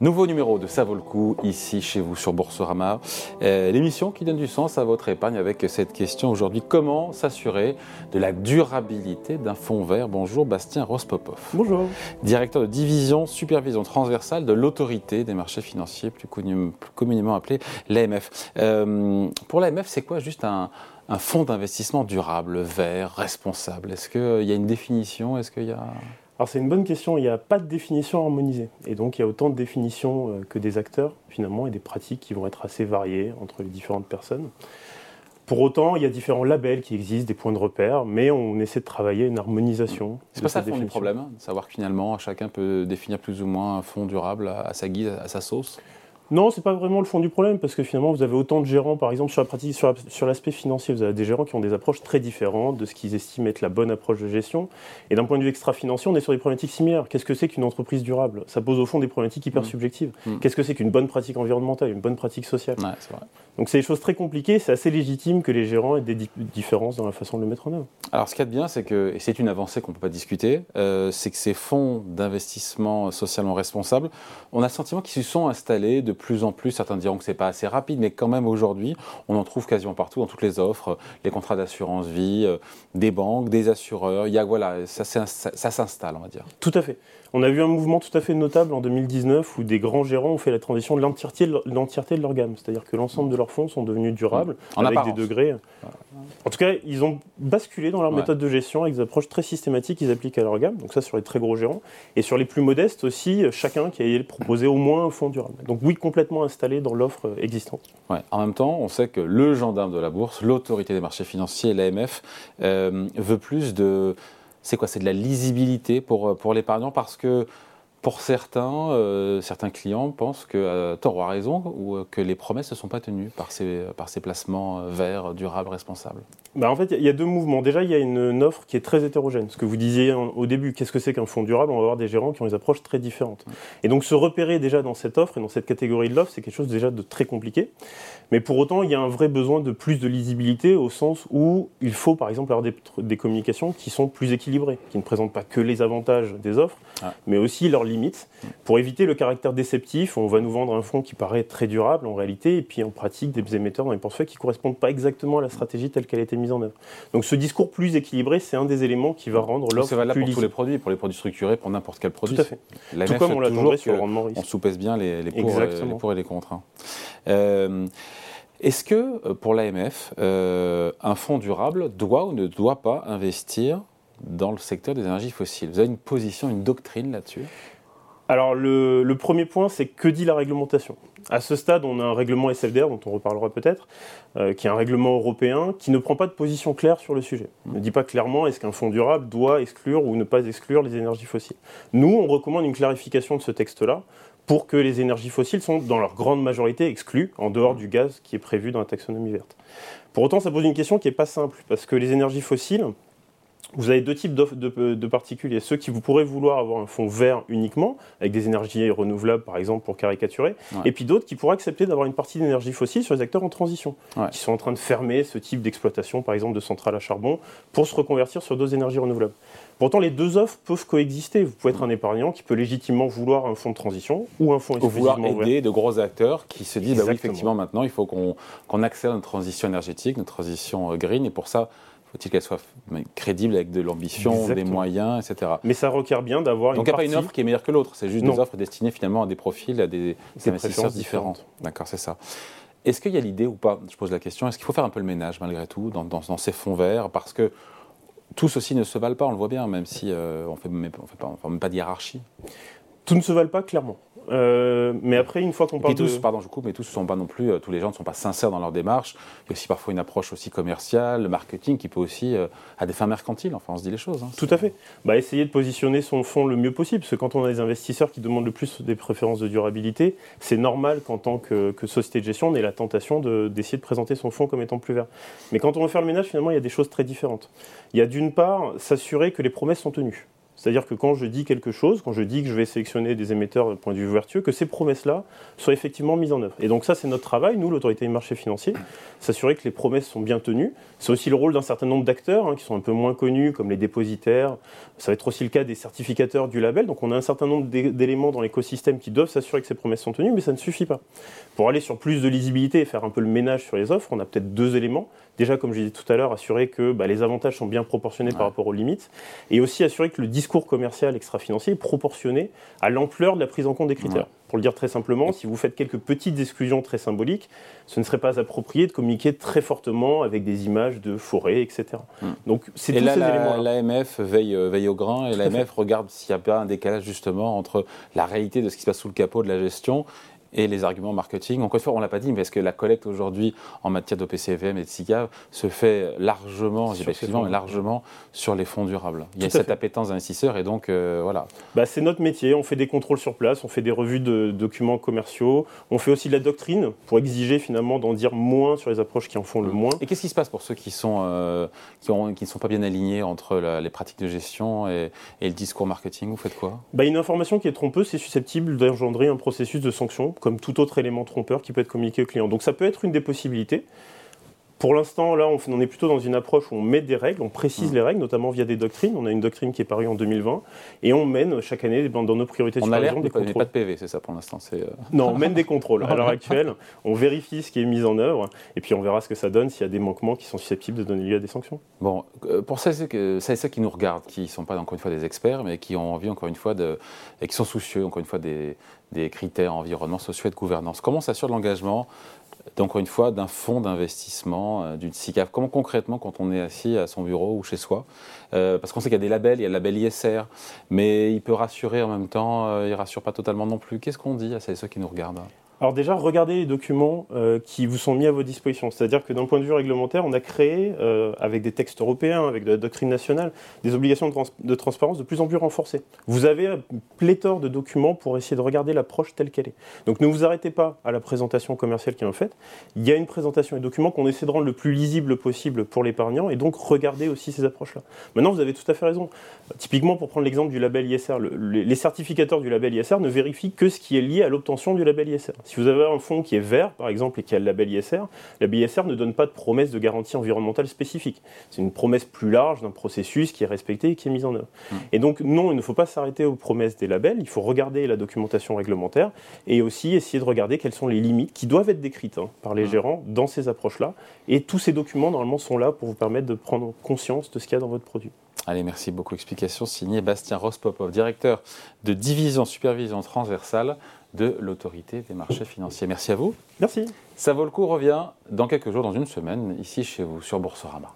Nouveau numéro de Ça vaut le coup ici chez vous sur Boursorama. Euh, L'émission qui donne du sens à votre épargne avec cette question aujourd'hui comment s'assurer de la durabilité d'un fonds vert? Bonjour Bastien Rospopov. Bonjour. Directeur de division supervision transversale de l'autorité des marchés financiers, plus, connu, plus communément appelé l'AMF. Euh, pour l'AMF, c'est quoi juste un, un fonds d'investissement durable, vert, responsable? Est-ce qu'il y a une définition? Est-ce qu'il y a alors c'est une bonne question, il n'y a pas de définition harmonisée. Et donc il y a autant de définitions euh, que des acteurs finalement et des pratiques qui vont être assez variées entre les différentes personnes. Pour autant, il y a différents labels qui existent, des points de repère, mais on essaie de travailler une harmonisation. C'est pas ça le fond problème, de savoir que finalement chacun peut définir plus ou moins un fonds durable à sa guise, à sa sauce? Non, c'est pas vraiment le fond du problème, parce que finalement, vous avez autant de gérants, par exemple, sur la pratique, sur l'aspect financier, vous avez des gérants qui ont des approches très différentes de ce qu'ils estiment être la bonne approche de gestion. Et d'un point de vue extra-financier, on est sur des problématiques similaires. Qu'est-ce que c'est qu'une entreprise durable? Ça pose au fond des problématiques hyper mmh. subjectives. Mmh. Qu'est-ce que c'est qu'une bonne pratique environnementale, une bonne pratique sociale? Ouais, vrai. Donc c'est des choses très compliquées, c'est assez légitime que les gérants aient des différences dans la façon de le mettre en œuvre. Alors ce qu'il y a de bien, c'est que, et c'est une avancée qu'on ne peut pas discuter, euh, c'est que ces fonds d'investissement socialement responsables, on a le sentiment qu'ils se sont installés de plus en plus, certains diront que c'est pas assez rapide, mais quand même aujourd'hui, on en trouve quasiment partout, dans toutes les offres, les contrats d'assurance vie, euh, des banques, des assureurs, ça, ça s'installe, on va dire. Tout à fait. On a vu un mouvement tout à fait notable en 2019 où des grands gérants ont fait la transition de l'entièreté de, leur gamme, c'est-à-dire que l'ensemble de leurs fonds sont devenus durables en avec des degrés. En tout cas, ils ont basculé dans leur méthode de gestion avec des approches très systématiques qu'ils appliquent à leur gamme. Donc ça sur les très gros gérants et sur les plus modestes aussi, chacun qui a proposé au moins un fonds durable. Donc oui, complètement installé dans l'offre existante. En même temps, on sait que le gendarme de la bourse, l'autorité des marchés financiers, l'AMF, euh, veut plus de c'est quoi? C'est de la lisibilité pour, euh, pour l'épargnant parce que pour certains, euh, certains clients pensent que, euh, tort ou à raison, ou euh, que les promesses ne sont pas tenues par ces, par ces placements verts, durables, responsables bah En fait, il y a deux mouvements. Déjà, il y a une, offre qui est très hétérogène. Ce que vous disiez au début, qu'est-ce que c'est qu'un fonds durable? On va avoir des gérants qui ont des approches très différentes. Et donc, se repérer déjà dans cette offre et dans cette catégorie de l'offre, c'est quelque chose déjà de très compliqué. Mais pour autant, il y a un vrai besoin de plus de lisibilité au sens où il faut, par exemple, avoir des, des communications qui sont plus équilibrées, qui ne présentent pas que les avantages des offres, ah. mais aussi leurs limites, pour éviter le caractère déceptif. On va nous vendre un fonds qui paraît très durable en réalité, et puis en pratique des émetteurs dans les portefeuilles qui ne correspondent pas exactement à la stratégie telle qu'elle a été mise en œuvre. Donc ce discours plus équilibré, c'est un des éléments qui va rendre l'offre plus valable pour tous les produits, pour les produits structurés, pour n'importe quel produit. Tout à fait. Tout comme on l'attendrait sur le rendement risque. On soupèse bien les, les, pour, les, pour, et les contre. Hein. Euh, est-ce que euh, pour l'AMF, euh, un fonds durable doit ou ne doit pas investir dans le secteur des énergies fossiles? Vous avez une position, une doctrine là-dessus? Alors le, premier point, c'est que dit la réglementation À ce stade, on a un règlement SFDR, dont on reparlera peut-être, euh, qui est un règlement européen, qui ne prend pas de position claire sur le sujet. Il ne dit pas clairement est-ce qu'un fonds durable doit exclure ou ne pas exclure les énergies fossiles. Nous, on recommande une clarification de ce texte-là pour que les énergies fossiles sont dans leur grande majorité exclues, en dehors du gaz qui est prévu dans la taxonomie verte. Pour autant, ça pose une question qui n'est pas simple, parce que les énergies fossiles, vous avez deux types de, de, particuliers. Ceux qui vous pourrez vouloir avoir un fonds vert uniquement, avec des énergies renouvelables par exemple pour caricaturer, et puis d'autres qui pourraient accepter d'avoir une partie d'énergie fossile sur les acteurs en transition, qui sont en train de fermer ce type d'exploitation par exemple de centrales à charbon pour se reconvertir sur d'autres énergies renouvelables. Pourtant, les deux offres peuvent coexister. Vous pouvez être un épargnant qui peut légitimement vouloir un fonds de transition ou un fonds exclusivement vouloir aider de gros acteurs qui se disent bah oui, effectivement maintenant il faut qu'on accède à notre transition énergétique, notre transition euh, green, et pour ça faut-il qu'elle soit crédible avec de l'ambition, des moyens, etc. Mais ça requiert bien d'avoir une. Donc il n'y a pas une offre qui est meilleure que l'autre, c'est juste des offres destinées finalement à des profils, à des, investisseurs différents. D'accord, c'est ça. Est-ce qu'il y a l'idée ou pas, je pose la question, est-ce qu'il faut faire un peu le ménage malgré tout dans, dans, ces fonds verts? Parce que tous aussi ne se valent pas, on le voit bien, même si euh, on ne fait, on fait, pas, fait pas de hiérarchie. Tout ne se valent pas, clairement. Euh, mais après, une fois qu'on parle tous, de... pardon, je coupe, mais tous ne sont pas non plus, euh, tous les gens ne sont pas sincères dans leur démarche. Il y a aussi parfois une approche aussi commerciale, le marketing qui peut aussi, euh, à des fins mercantiles, enfin on se dit les choses. Hein. Tout à fait. Bah, essayer de positionner son fonds le mieux possible, parce que quand on a des investisseurs qui demandent le plus des préférences de durabilité, c'est normal qu'en tant que, société de gestion, on ait la tentation d'essayer de, présenter son fonds comme étant plus vert. Mais quand on veut faire le ménage, finalement, il y a des choses très différentes. Il y a d'une part, s'assurer que les promesses sont tenues. C'est-à-dire que quand je dis quelque chose, quand je dis que je vais sélectionner des émetteurs de point de vue vertueux, que ces promesses-là soient effectivement mises en œuvre. Et donc ça, c'est notre travail, nous, l'autorité des marchés financiers, s'assurer que les promesses sont bien tenues. C'est aussi le rôle d'un certain nombre d'acteurs hein, qui sont un peu moins connus, comme les dépositaires. Ça va être aussi le cas des certificateurs du label. Donc on a un certain nombre d'éléments dans l'écosystème qui doivent s'assurer que ces promesses sont tenues, mais ça ne suffit pas. Pour aller sur plus de lisibilité et faire un peu le ménage sur les offres, on a peut-être deux éléments. Déjà, comme je disais tout à l'heure, assurer que bah, les avantages sont bien proportionnés par rapport aux limites, et aussi assurer que le discours commercial extra-financier est proportionné à l'ampleur de la prise en compte des critères. Pour le dire très simplement, si vous faites quelques petites exclusions très symboliques, ce ne serait pas approprié de communiquer très fortement avec des images de forêt, etc. Hmm. Donc, c'est tous là, ces éléments. L'AMF veille, euh, veille au grain et l'AMF regarde s'il n'y a pas un décalage justement entre la réalité de ce qui se passe sous le capot de la gestion et les arguments marketing. Encore une fois, on ne l'a pas dit, mais est-ce que la collecte aujourd'hui en matière d'OPCVM et de SICAV se fait largement, mais largement sur les fonds durables? Il y a cette appétence d'investisseurs et donc euh, voilà. Bah, c'est notre métier, on fait des contrôles sur place, on fait des revues de documents commerciaux, on fait aussi de la doctrine pour exiger finalement d'en dire moins sur les approches qui en font le moins. Et qu'est-ce qui se passe pour ceux qui, sont, euh, qui, ont, qui, ne sont pas bien alignés entre les pratiques de gestion et, et, le discours marketing? Vous faites quoi? Bah, Une information qui est trompeuse, c'est susceptible d'engendrer un processus de sanction comme tout autre élément trompeur qui peut être communiqué au client. Donc ça peut être une des possibilités. Pour l'instant, là, on, est plutôt dans une approche où on met des règles, on précise mmh. les règles, notamment via des doctrines. On a une doctrine qui est parue en 2020 et on mène chaque année dans nos priorités on alerte, des contrôles. pas de PV, c'est ça pour l'instant. Euh, non, on mène des contrôles. À l'heure actuelle, on vérifie ce qui est mis en œuvre et puis on verra ce que ça donne s'il y a des manquements qui sont susceptibles de donner lieu à des sanctions. Bon, euh, pour celles et ceux qui nous regardent, qui ne sont pas encore une fois des experts, mais qui ont envie encore une fois de et qui sont soucieux encore une fois des, des critères environnement, sociaux et de gouvernance, comment s'assure l'engagement encore une fois, d'un fonds d'investissement, euh, d'une SICAF Comment concrètement, quand on est assis à son bureau ou chez soi, euh, parce qu'on sait qu'il y a des labels, il y a le label ISR, mais il peut rassurer en même temps, euh, il ne rassure pas totalement non plus. Qu'est-ce qu'on dit à ceux qui nous regardent? Alors déjà, regardez les documents euh, qui vous sont mis à vos dispositions. C'est-à-dire que d'un point de vue réglementaire, on a créé, euh, avec des textes européens, avec de la doctrine nationale, des obligations de, transparence de plus en plus renforcées. Vous avez pléthore de documents pour essayer de regarder l'approche telle qu'elle est. Donc ne vous arrêtez pas à la présentation commerciale qui est en fait. Il y a une présentation et documents qu'on essaie de rendre le plus lisible possible pour l'épargnant et donc regardez aussi ces approches-là. Maintenant, vous avez tout à fait raison. Typiquement, pour prendre l'exemple du label ISR, les certificateurs du label ISR ne vérifient que ce qui est lié à l'obtention du label ISR. Si vous avez un fonds qui est vert, par exemple, et qui a le label ISR, la ISR ne donne pas de promesse de garantie environnementale spécifique. C'est une promesse plus large d'un processus qui est respecté et qui est mis en œuvre. Mmh. Et donc, non, il ne faut pas s'arrêter aux promesses des labels, il faut regarder la documentation réglementaire et aussi essayer de regarder quelles sont les limites qui doivent être décrites hein, par les mmh. gérants dans ces approches-là. Et tous ces documents, normalement, sont là pour vous permettre de prendre conscience de ce qu'il y a dans votre produit. Allez, merci beaucoup. Explication signée Bastien Rospopov, directeur de division supervision transversale de l'autorité des marchés financiers. Merci à vous. Merci. Ça vaut le coup revient dans quelques jours, dans une semaine, ici chez vous, sur Boursorama.